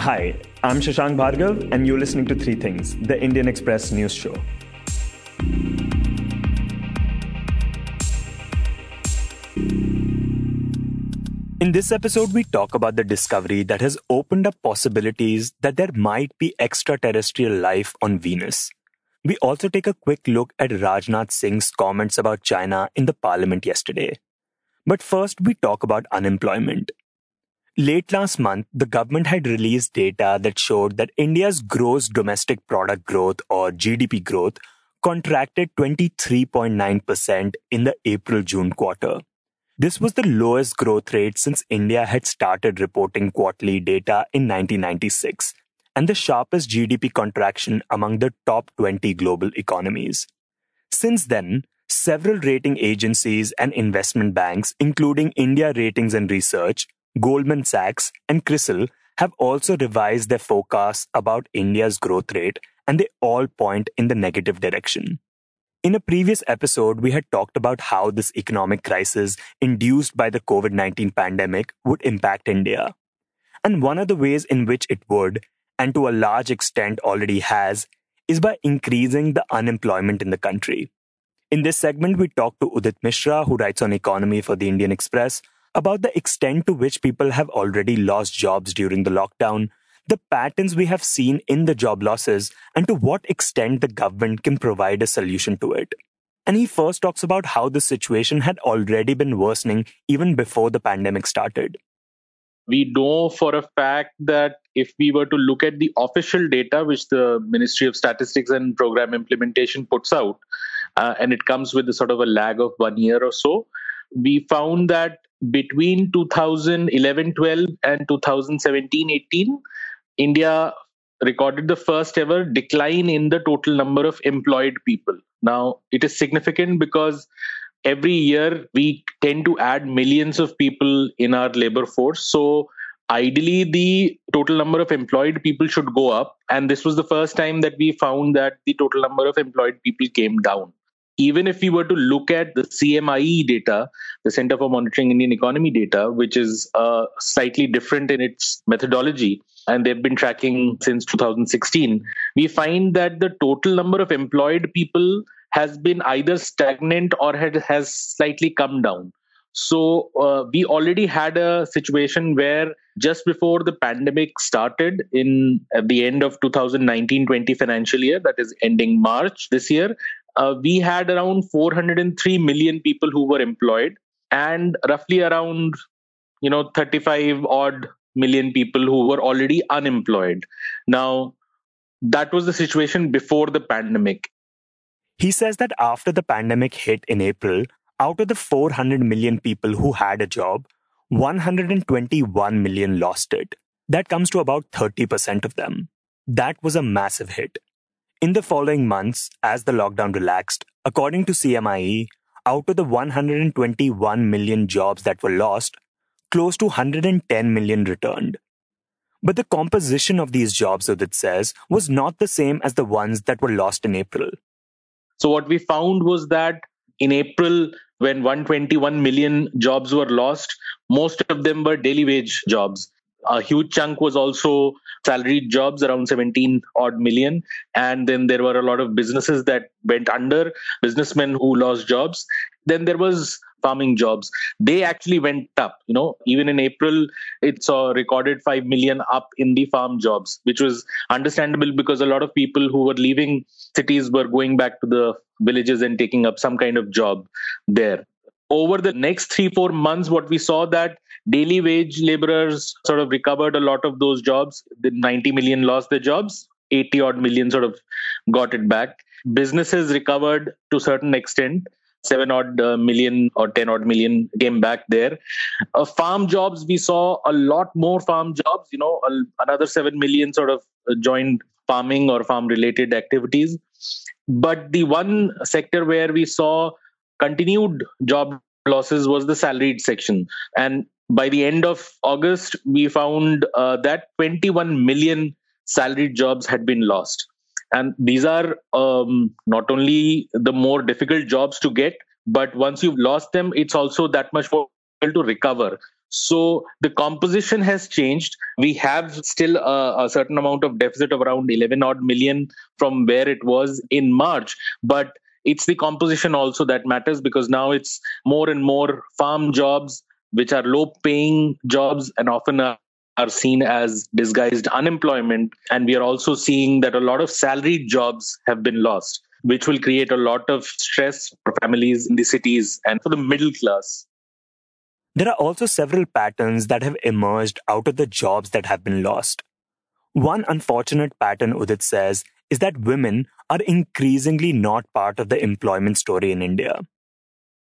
Hi, I'm Shashank Bhargav, and you're listening to Three Things, the Indian Express news show. In this episode, we talk about the discovery that has opened up possibilities that there might be extraterrestrial life on Venus. We also take a quick look at Rajnath Singh's comments about China in the parliament yesterday. But first, we talk about unemployment. Late last month, the government had released data that showed that India's gross domestic product growth or GDP growth contracted 23.9% in the April June quarter. This was the lowest growth rate since India had started reporting quarterly data in 1996 and the sharpest GDP contraction among the top 20 global economies. Since then, several rating agencies and investment banks, including India Ratings and Research, Goldman Sachs, and CRISIL, have also revised their forecasts about India's growth rate, and they all point in the negative direction. In a previous episode, we had talked about how this economic crisis induced by the COVID 19 pandemic would impact India. And one of the ways in which it would, and to a large extent already has, is by increasing the unemployment in the country. In this segment, we talk to Udit Mishra, who writes on economy for the Indian Express, about the extent to which people have already lost jobs during the lockdown the patterns we have seen in the job losses and to what extent the government can provide a solution to it. And he first talks about how the situation had already been worsening even before the pandemic started. We know for a fact that if we were to look at the official data which the Ministry of Statistics and Program Implementation puts out, uh, and it comes with a sort of a lag of one year or so, we found that between 2011 12 and 2017 18, India recorded the first ever decline in the total number of employed people. Now, it is significant because every year we tend to add millions of people in our labor force. So, ideally, the total number of employed people should go up. And this was the first time that we found that the total number of employed people came down even if we were to look at the CMIE data, the Center for Monitoring Indian Economy data, which is uh, slightly different in its methodology, and they've been tracking since 2016, we find that the total number of employed people has been either stagnant or had, has slightly come down. So uh, we already had a situation where just before the pandemic started in at the end of 2019-20 financial year, that is ending March this year, uh, we had around 403 million people who were employed and roughly around you know 35 odd million people who were already unemployed. Now that was the situation before the pandemic. He says that after the pandemic hit in april out of the 400 million people who had a job 121 million lost it. That comes to about 30% of them. That was a massive hit in the following months, as the lockdown relaxed, according to CMIE, out of the 121 million jobs that were lost, close to 110 million returned. But the composition of these jobs, Udit says, was not the same as the ones that were lost in April. So, what we found was that in April, when 121 million jobs were lost, most of them were daily wage jobs a huge chunk was also salaried jobs around 17 odd million. And then there were a lot of businesses that went under businessmen who lost jobs. Then there was farming jobs. They actually went up you know. Even in april it saw recorded 5 million up in the farm jobs which was understandable because a lot of people who were leaving cities were going back to the villages and taking up some kind of job there over the next three four months what we saw that daily wage laborers sort of recovered a lot of those jobs. The 90 million lost their jobs. 80 odd million sort of got it back. Businesses recovered to a certain extent. 7 odd uh, million or 10 odd million came back there. Uh, farm jobs we saw a lot more farm jobs you know another 7 million sort of uh, joined farming or farm related activities. But the one sector where we saw continued job losses was the salaried section. And by the end of August, we found uh, that 21 million salaried jobs had been lost. And these are um, not only the more difficult jobs to get, but once you've lost them, it's also that much more to recover. So the composition has changed. We have still a, a, certain amount of deficit of around 11 odd million from where it was in March. But it's the composition also that matters because now it's more and more farm jobs, which are low paying jobs and often are, are seen as disguised unemployment. And we are also seeing that a lot of salaried jobs have been lost, which will create a lot of stress for families in the cities and for the middle class. There are also several patterns that have emerged out of the jobs that have been lost. One unfortunate pattern, Udit says, is that women are increasingly not part of the employment story in India.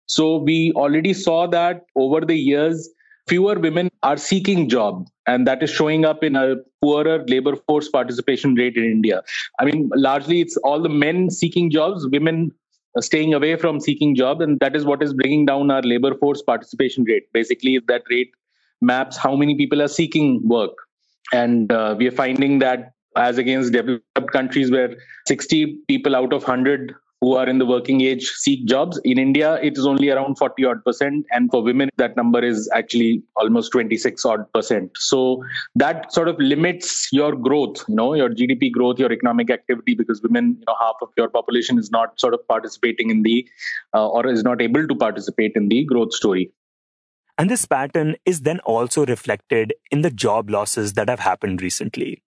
So we already saw that over the years, fewer women are seeking job and that is showing up in a poorer labor force participation rate in india. I mean largely it's all the men seeking jobs women staying away from seeking jobs and that is what is bringing down our labor force participation rate. Basically that rate maps how many people are seeking work. And uh, we are finding that as against developed countries where 60 people out of 100 who are in the working age seek jobs. In India, it is only around 40 odd percent. And for women, that number is actually almost 26 odd percent. So that sort of limits your growth, you know, your GDP growth, your economic activity, because women, you know, half of your population is not sort of participating in the, uh, or is not able to participate in the growth story. And this pattern is then also reflected in the job losses that have happened recently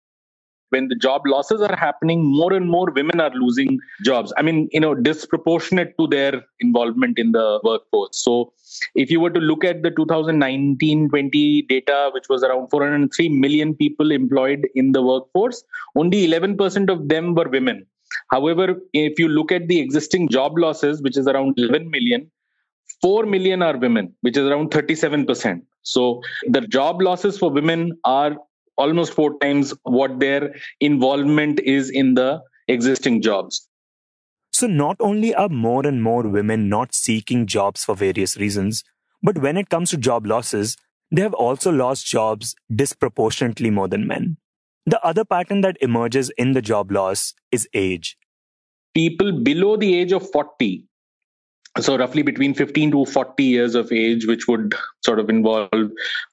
when the job losses are happening, more and more women are losing jobs. I mean, you know, disproportionate to their involvement in the workforce. So, if you were to look at the 2019 20 data, which was around 403 million people employed in the workforce, only 11% of them were women. However, if you look at the existing job losses, which is around 11 million, 4 million are women, which is around 37%. So the job losses for women are almost four times what their involvement is in the existing jobs. So, not only are more and more women not seeking jobs for various reasons, but when it comes to job losses, they have also lost jobs disproportionately more than men. The other pattern that emerges in the job loss is age. People below the age of 40 so roughly between 15 to 40 years of age which would sort of involve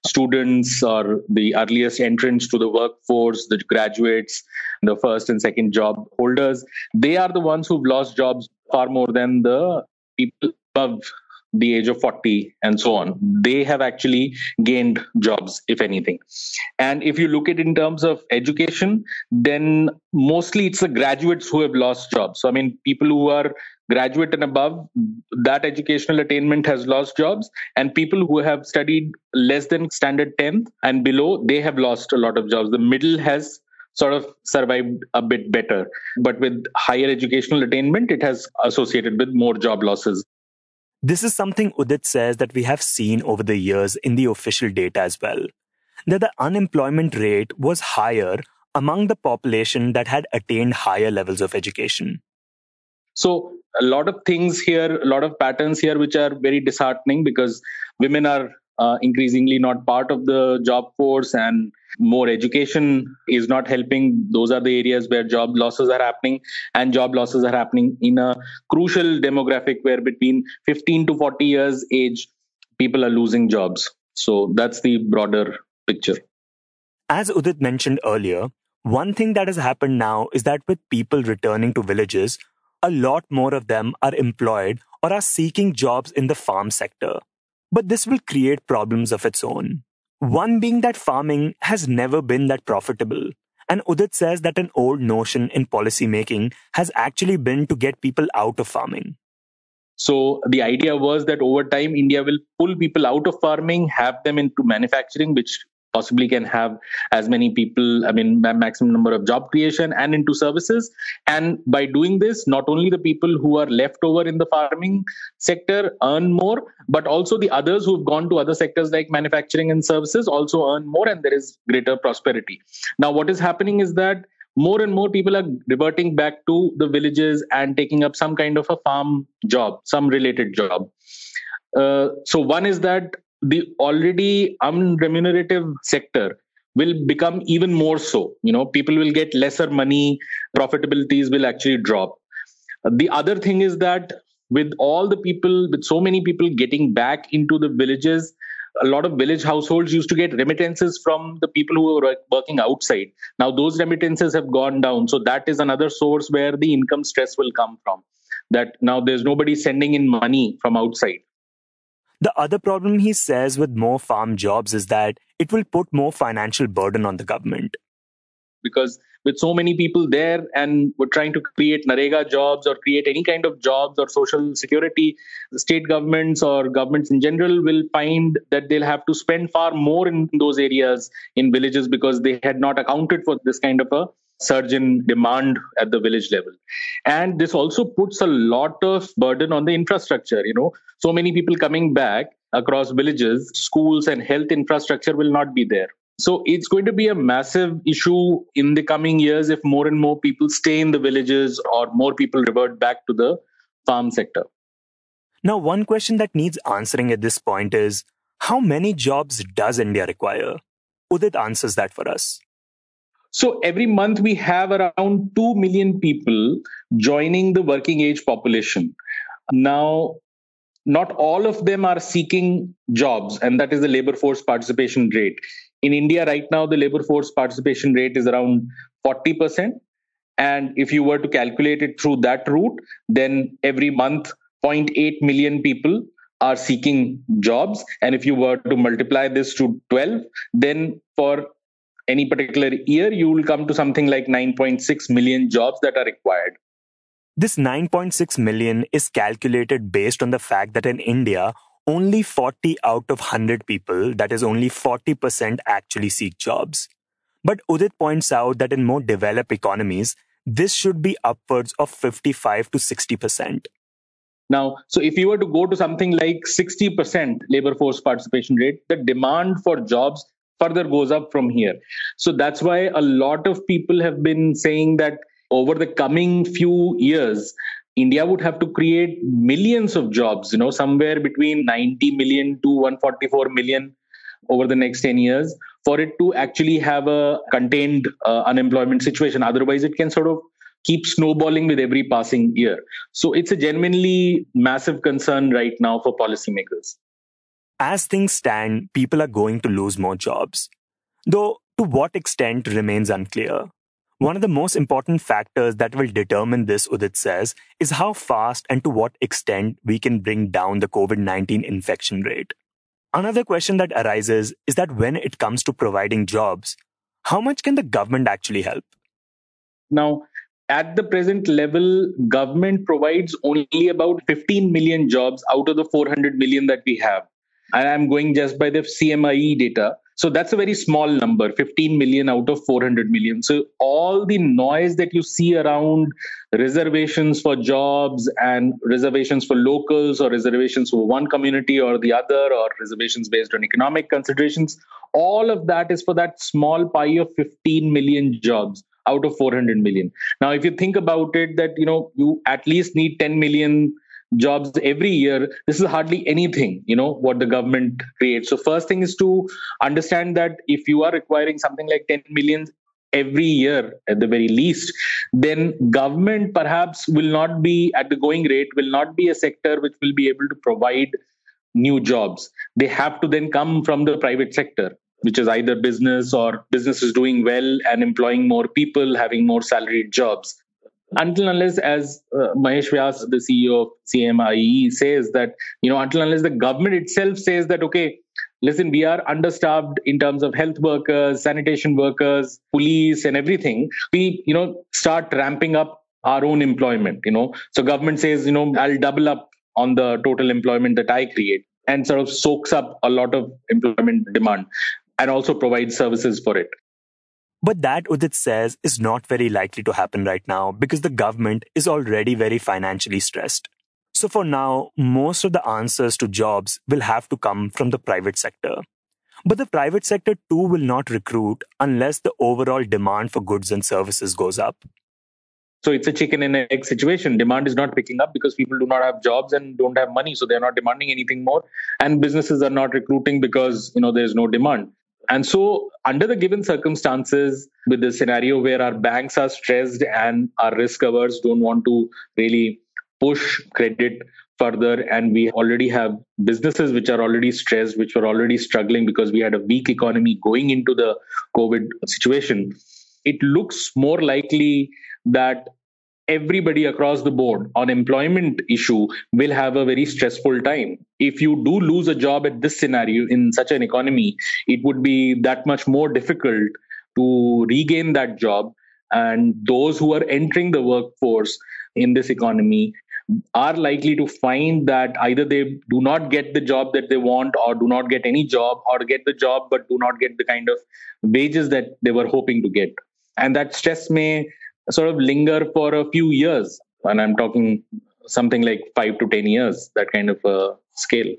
students or the earliest entrants to the workforce the graduates the first and second job holders. They are the ones who've lost jobs far more than the people above the age of 40 and so on. They have actually gained jobs if anything. And if you look at in terms of education then mostly it's the graduates who have lost jobs. So i mean people who are graduate and above that educational attainment has lost jobs and people who have studied less than standard 10th and below they have lost a lot of jobs the middle has sort of survived a bit better but with higher educational attainment it has associated with more job losses this is something Udit says that we have seen over the years in the official data as well. That the unemployment rate was higher among the population that had attained higher levels of education. So, a lot of things here, a lot of patterns here, which are very disheartening because women are uh, increasingly not part of the job force and more education is not helping. Those are the areas where job losses are happening and job losses are happening in a crucial demographic where between 15 to 40 years age people are losing jobs. So that's the broader picture. As udit mentioned earlier one thing that has happened now is that with people returning to villages a lot more of them are employed or are seeking jobs in the farm sector but this will create problems of its own. One being that farming has never been that profitable. And Udit says that an old notion in policy making has actually been to get people out of farming. So the idea was that over time, India will pull people out of farming, have them into manufacturing, which possibly can have as many people i mean maximum number of job creation and into services. And by doing this not only the people who are left over in the farming sector earn more but also the others who've gone to other sectors like manufacturing and services also earn more and there is greater prosperity. Now what is happening is that more and more people are reverting back to the villages and taking up some kind of a farm job some related job. Uh, so one is that the already unremunerative sector will become even more so you know people will get lesser money profitabilities will actually drop the other thing is that with all the people with so many people getting back into the villages a lot of village households used to get remittances from the people who were working outside. Now those remittances have gone down. So that is another source where the income stress will come from. That now there's nobody sending in money from outside. The other problem he says with more farm jobs is that it will put more financial burden on the government. Because with so many people there and we're trying to create NREGA jobs or create any kind of jobs or social security, state governments or governments in general will find that they'll have to spend far more in those areas in villages because they had not accounted for this kind of a surge in demand at the village level and this also puts a lot of burden on the infrastructure you know so many people coming back across villages schools and health infrastructure will not be there so it's going to be a massive issue in the coming years if more and more people stay in the villages or more people revert back to the farm sector. Now, one question that needs answering at this point is how many jobs does India require? Udit answers that for us. So every month we have around 2 million people joining the working age population. Now, not all of them are seeking jobs, and that is the labor force participation rate. In India, right now, the labor force participation rate is around 40%. And if you were to calculate it through that route, then every month, 0.8 million people are seeking jobs. And if you were to multiply this to 12, then for any particular year, you will come to something like 9.6 million jobs that are required. This 9.6 million is calculated based on the fact that in India, only 40 out of 100 people, that is only 40%, actually seek jobs. But Udit points out that in more developed economies, this should be upwards of 55 to 60%. Now, so if you were to go to something like 60% labor force participation rate, the demand for jobs further goes up from here. So that's why a lot of people have been saying that over the coming few years, India would have to create millions of jobs, you know, somewhere between 90 million to 144 million over the next 10 years for it to actually have a contained uh, unemployment situation. Otherwise, it can sort of keep snowballing with every passing year. So it's a genuinely massive concern right now for policymakers. As things stand, people are going to lose more jobs. Though to what extent remains unclear. One of the most important factors that will determine this, Udit says, is how fast and to what extent we can bring down the COVID 19 infection rate. Another question that arises is that when it comes to providing jobs, how much can the government actually help? Now, at the present level, government provides only about 15 million jobs out of the 400 million that we have. And I'm going just by the CMIE data. So that's a very small number, 15 million out of 400 million. So all the noise that you see around reservations for jobs and reservations for locals or reservations for one community or the other or reservations based on economic considerations, all of that is for that small pie of 15 million jobs out of 400 million. Now, if you think about it, that you know you at least need 10 million jobs every year this is hardly anything you know what the government creates. So first thing is to understand that if you are requiring something like 10 million every year at the very least then government perhaps will not be at the going rate will not be a sector which will be able to provide new jobs. They have to then come from the private sector which is either business or business is doing well and employing more people having more salaried jobs until unless, as uh, Mahesh Vyas, the CEO of CMIE, says that, you know, until unless the government itself says that, okay, listen, we are understaffed in terms of health workers, sanitation workers, police, and everything, we, you know, start ramping up our own employment, you know. So government says, you know, I'll double up on the total employment that I create and sort of soaks up a lot of employment demand and also provides services for it. But that, Udit says, is not very likely to happen right now because the government is already very financially stressed. So for now, most of the answers to jobs will have to come from the private sector. But the private sector too will not recruit unless the overall demand for goods and services goes up. So it's a chicken and egg situation. Demand is not picking up because people do not have jobs and don't have money, so they're not demanding anything more. And businesses are not recruiting because you know there's no demand. And so, under the given circumstances, with the scenario where our banks are stressed and our risk averse don't want to really push credit further and we already have businesses which are already stressed which were already struggling because we had a weak economy going into the covid situation it looks more likely that everybody across the board on employment issue will have a very stressful time. If you do lose a job at this scenario in such an economy it would be that much more difficult to regain that job. And those who are entering the workforce in this economy are likely to find that either they do not get the job that they want or do not get any job or get the job but do not get the kind of wages that they were hoping to get. And that stress may sort of linger for a few years and i'm talking something like 5 to 10 years that kind of a scale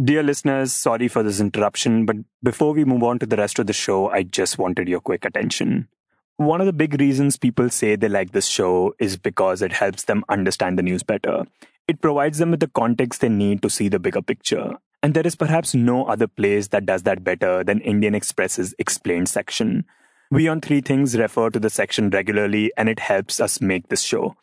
Dear listeners, sorry for this interruption, but before we move on to the rest of the show, I just wanted your quick attention. One of the big reasons people say they like this show is because it helps them understand the news better. It provides them with the context they need to see the bigger picture. And there is perhaps no other place that does that better than Indian Express's explained section. We on Three Things refer to the section regularly, and it helps us make this show.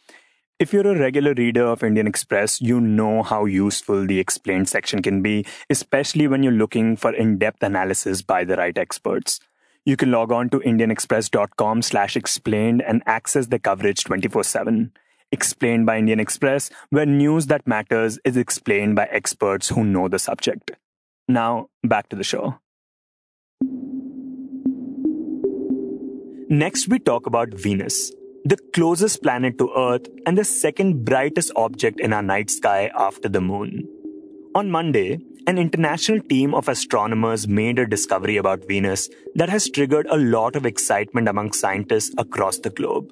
If you're a regular reader of Indian Express, you know how useful the explained section can be, especially when you're looking for in-depth analysis by the right experts. You can log on to indianexpress.com slash explained and access the coverage 24-7. Explained by Indian Express, where news that matters is explained by experts who know the subject. Now, back to the show. Next, we talk about Venus, the closest planet to Earth and the second brightest object in our night sky after the moon. On Monday, an international team of astronomers made a discovery about Venus that has triggered a lot of excitement among scientists across the globe.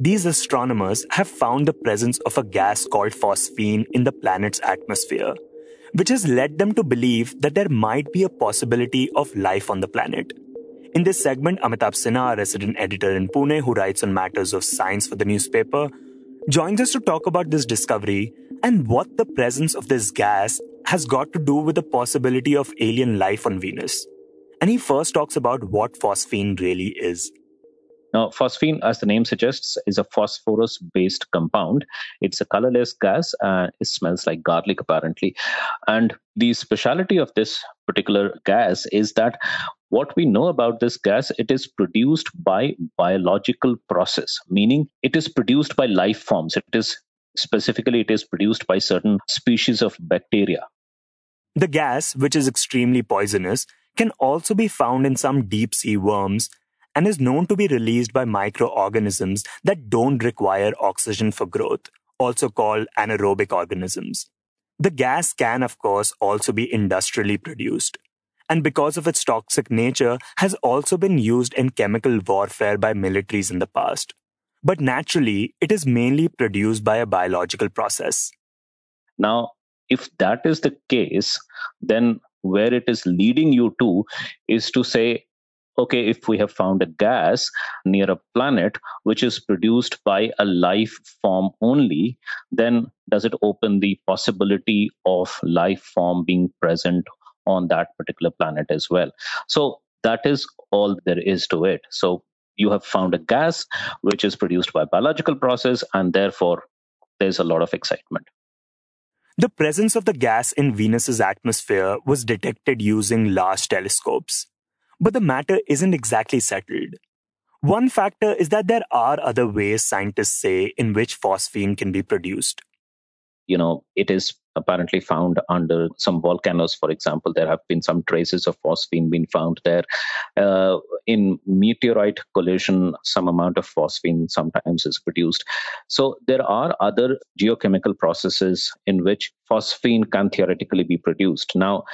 These astronomers have found the presence of a gas called phosphine in the planet's atmosphere, which has led them to believe that there might be a possibility of life on the planet. In this segment, Amitabh Sinha, a resident editor in Pune who writes on matters of science for the newspaper, joins us to talk about this discovery and what the presence of this gas has got to do with the possibility of alien life on Venus. And he first talks about what phosphine really is. Now, phosphine, as the name suggests, is a phosphorus based compound. It's a colorless gas and it smells like garlic, apparently. And the speciality of this particular gas is that what we know about this gas it is produced by biological process meaning it is produced by life forms it is specifically it is produced by certain species of bacteria the gas, which is extremely poisonous, can also be found in some deep sea worms and is known to be released by microorganisms that don't require oxygen for growth, also called anaerobic organisms. The gas can, of course, also be industrially produced. And because of its toxic nature, has also been used in chemical warfare by militaries in the past. But naturally, it is mainly produced by a biological process. Now, if that is the case, then where it is leading you to is to say, okay, if we have found a gas near a planet which is produced by a life form only, then does it open the possibility of life form being present on that particular planet as well? So that is all there is to it. So you have found a gas which is produced by biological process and therefore there's a lot of excitement. The presence of the gas in Venus's atmosphere was detected using large telescopes. But the matter isn't exactly settled. One factor is that there are other ways scientists say in which phosphine can be produced. You know, it is apparently found under some volcanoes, for example. There have been some traces of phosphine being found there. Uh, in meteorite collision, some amount of phosphine sometimes is produced. So there are other geochemical processes in which phosphine can theoretically be produced. Now,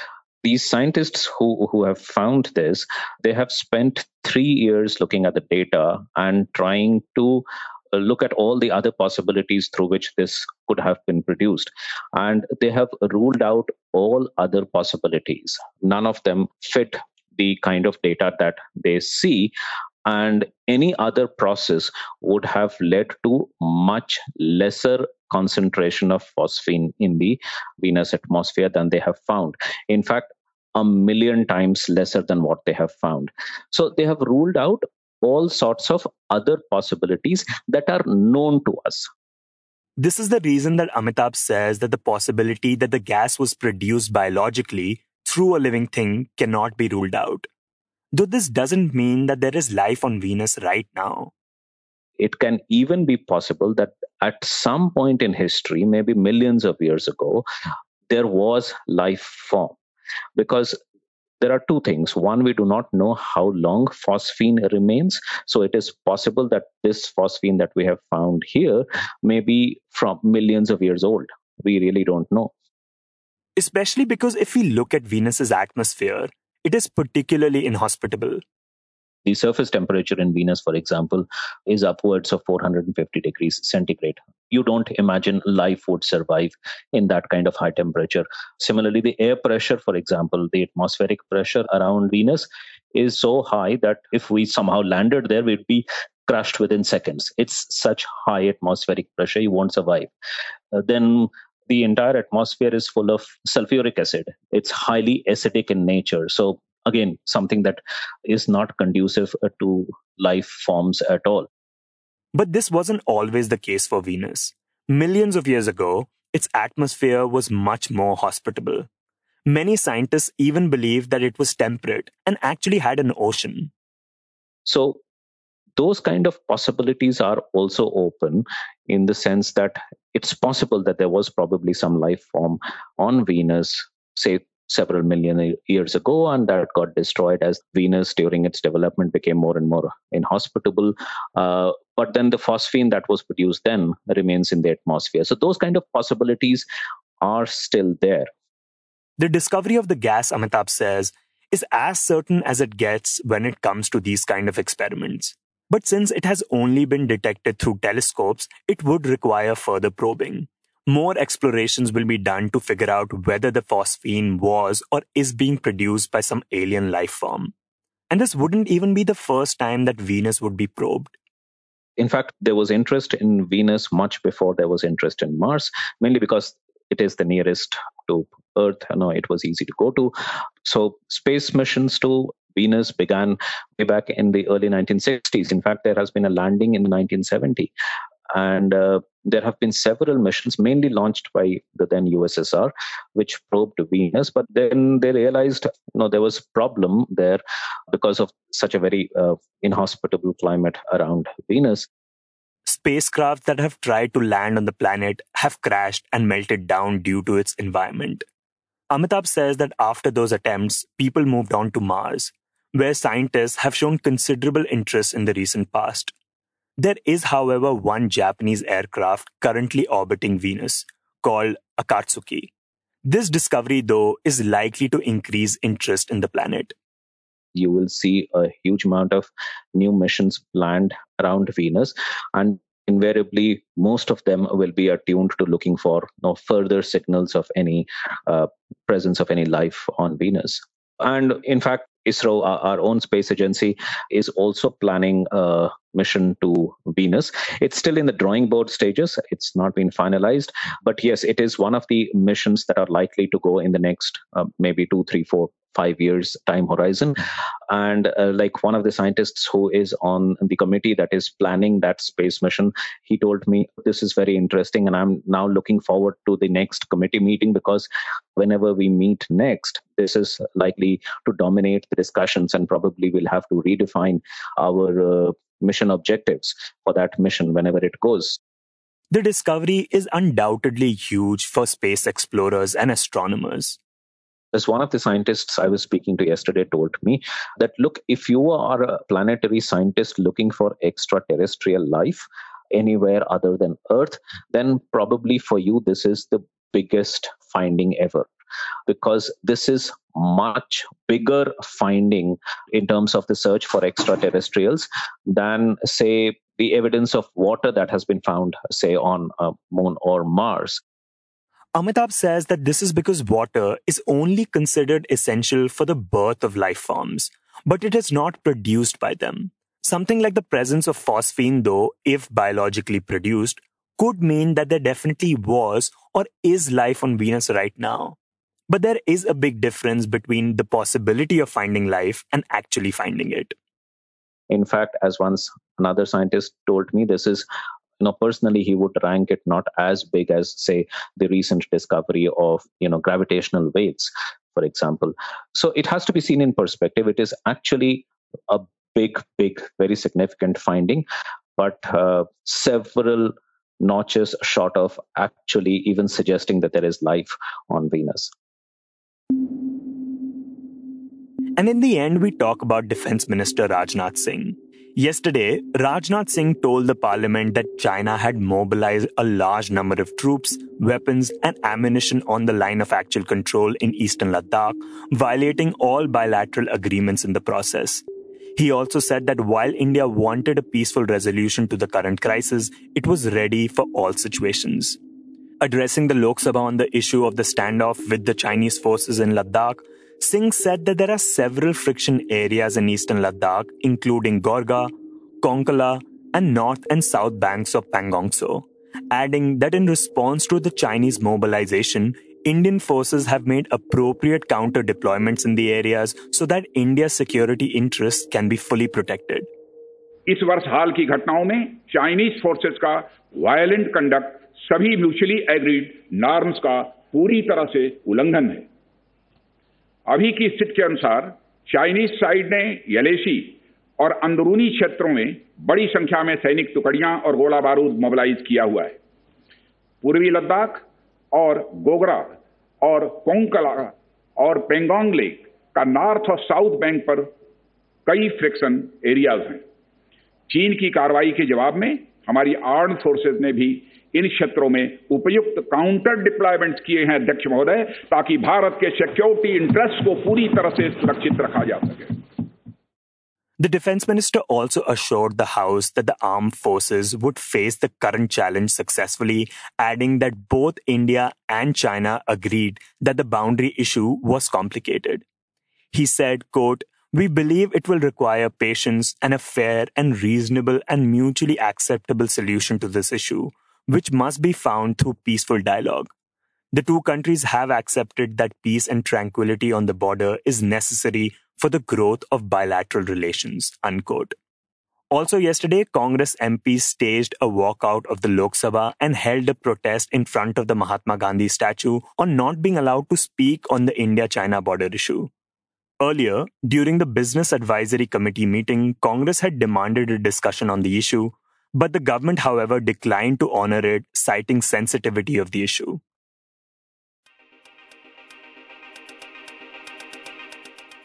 these scientists who, who have found this, they have spent three years looking at the data and trying to look at all the other possibilities through which this could have been produced. And they have ruled out all other possibilities. None of them fit the kind of data that they see. And any other process would have led to much lesser concentration of phosphine in the Venus atmosphere than they have found. In fact, a million times lesser than what they have found. So they have ruled out all sorts of other possibilities that are known to us. This is the reason that Amitabh says that the possibility that the gas was produced biologically through a living thing cannot be ruled out. Though this doesn't mean that there is life on Venus right now. It can even be possible that at some point in history, maybe millions of years ago, there was life form. Because there are two things. One, we do not know how long phosphine remains. So it is possible that this phosphine that we have found here may be from millions of years old. We really don't know. Especially because if we look at Venus's atmosphere, it is particularly inhospitable. The surface temperature in Venus, for example, is upwards of 450 degrees centigrade. You don't imagine life would survive in that kind of high temperature. Similarly, the air pressure, for example, the atmospheric pressure around Venus is so high that if we somehow landed there, we'd be crushed within seconds. It's such high atmospheric pressure, you won't survive. Uh, then the entire atmosphere is full of sulfuric acid. It's highly acidic in nature. So again something that is not conducive uh, to life forms at all. But this wasn't always the case for venus. Millions of years ago its atmosphere was much more hospitable. Many scientists even believed that it was temperate and actually had an ocean. So those kind of possibilities are also open in the sense that it's possible that there was probably some life form on venus say several million years ago, and that got destroyed as Venus during its development became more and more inhospitable. Uh, but then the phosphine that was produced then remains in the atmosphere. So those kind of possibilities are still there. The discovery of the gas, Amitabh says, is as certain as it gets when it comes to these kind of experiments. But since it has only been detected through telescopes, it would require further probing more explorations will be done to figure out whether the phosphine was or is being produced by some alien life form. And this wouldn't even be the first time that Venus would be probed. In fact, there was interest in Venus much before there was interest in Mars, mainly because it is the nearest to Earth. You know, it was easy to go to. So space missions to Venus began way back in the early 1960s. In fact, there has been a landing in 1970. And uh, there have been several missions, mainly launched by the then USSR, which probed Venus. But then they realized, you know, there was a problem there because of such a very uh, inhospitable climate around Venus. Spacecraft that have tried to land on the planet have crashed and melted down due to its environment. Amitabh says that after those attempts, people moved on to Mars, where scientists have shown considerable interest in the recent past. There is, however, one Japanese aircraft currently orbiting Venus called Akatsuki. This discovery, though, is likely to increase interest in the planet. You will see a huge amount of new missions planned around Venus, and invariably, most of them will be attuned to looking for know, further signals of any uh, presence of any life on Venus. And in fact, ISRO, our own space agency, is also planning a mission to Venus. It's still in the drawing board stages. It's not been finalized. But yes, it is one of the missions that are likely to go in the next uh, maybe two, three, four five years time horizon and uh, like one of the scientists who is on the committee that is planning that space mission he told me this is very interesting and i'm now looking forward to the next committee meeting because whenever we meet next this is likely to dominate the discussions and probably we'll have to redefine our uh, mission objectives for that mission whenever it goes. The discovery is undoubtedly huge for space explorers and astronomers. As one of the scientists I was speaking to yesterday told me that look, if you are a planetary scientist looking for extraterrestrial life anywhere other than Earth, then probably for you, this is the biggest finding ever because this is much bigger finding in terms of the search for extraterrestrials than say the evidence of water that has been found say on uh, moon or mars Amitabh says that this is because water is only considered essential for the birth of life forms, but it is not produced by them. Something like the presence of phosphine, though, if biologically produced, could mean that there definitely was or is life on Venus right now. But there is a big difference between the possibility of finding life and actually finding it. In fact, as once another scientist told me, this is you know, personally, he would rank it not as big as, say, the recent discovery of, you know, gravitational waves, for example. So it has to be seen in perspective. It is actually a big, big, very significant finding, but uh, several notches short of actually even suggesting that there is life on Venus. And in the end, we talk about Defense Minister Rajnath Singh. Yesterday, Rajnath Singh told the parliament that China had mobilized a large number of troops, weapons, and ammunition on the line of actual control in eastern Ladakh, violating all bilateral agreements in the process. He also said that while India wanted a peaceful resolution to the current crisis, it was ready for all situations. Addressing the Lok Sabha on the issue of the standoff with the Chinese forces in Ladakh, Singh said that there are several friction areas in eastern Ladakh, including Gogra, Konkala, and north and south banks of Pangong Pangongso, adding that in response to the Chinese mobilization, Indian forces have made appropriate counter deployments in the areas so that India's security interests can be fully protected. इस वर्ष हाल की घटनाओं में Chinese forces का violent conduct सभी mutually agreed norms का पूरी तरह से उल्लंघन है अभी की स्थिति के अनुसार चाइनीज़ साइड ने यलेसी और अंदरूनी क्षेत्रों में बड़ी संख्या में सैनिक टुकड़ियाँ और गोला बारूद मोबिलाइज किया हुआ है। पूर्वी लद्दाख और गोगरा और कोंकला और पेंगोंग लेक का नॉर्थ और साउथ बैंक पर कई फ्रिक्शन एरियाज़ हैं। चीन की कार्रवाई के जवाब में हमारी आर्म फोर्सेज ने भी इन क्षेत्रों में उपयुक्त काउंटर डिप्लॉयमेंट किए हैं अध्यक्ष महोदय ताकि भारत के सिक्योरिटी इंटरेस्ट को पूरी तरह से सुरक्षित रखा जा सके The defense minister also assured the House that the armed forces would face the current challenge successfully, adding that both India and China agreed that the boundary issue was complicated. He said, quote, We believe it will require patience and a fair and reasonable and mutually acceptable solution to this issue, which must be found through peaceful dialogue. The two countries have accepted that peace and tranquility on the border is necessary for the growth of bilateral relations. Unquote. Also, yesterday, Congress MPs staged a walkout of the Lok Sabha and held a protest in front of the Mahatma Gandhi statue on not being allowed to speak on the India China border issue. Earlier, during the Business Advisory Committee meeting, Congress had demanded a discussion on the issue, but the government, however, declined to honor it, citing sensitivity of the issue.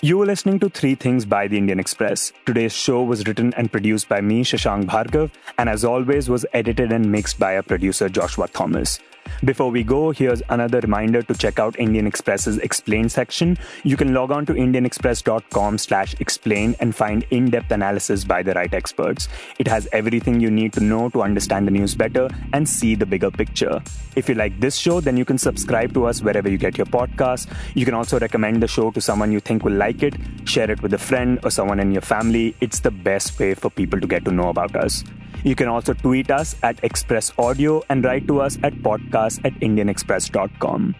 You were listening to Three Things by the Indian Express. Today's show was written and produced by me, Shashank Bhargav, and as always, was edited and mixed by our producer, Joshua Thomas. Before we go, here's another reminder to check out Indian Express's Explain section. You can log on to indianexpress.com slash explain and find in-depth analysis by the right experts. It has everything you need to know to understand the news better and see the bigger picture. If you like this show, then you can subscribe to us wherever you get your podcasts. You can also recommend the show to someone you think will like it, share it with a friend or someone in your family. It's the best way for people to get to know about us. You can also tweet us at Express Audio and write to us at podcast at indianexpress.com.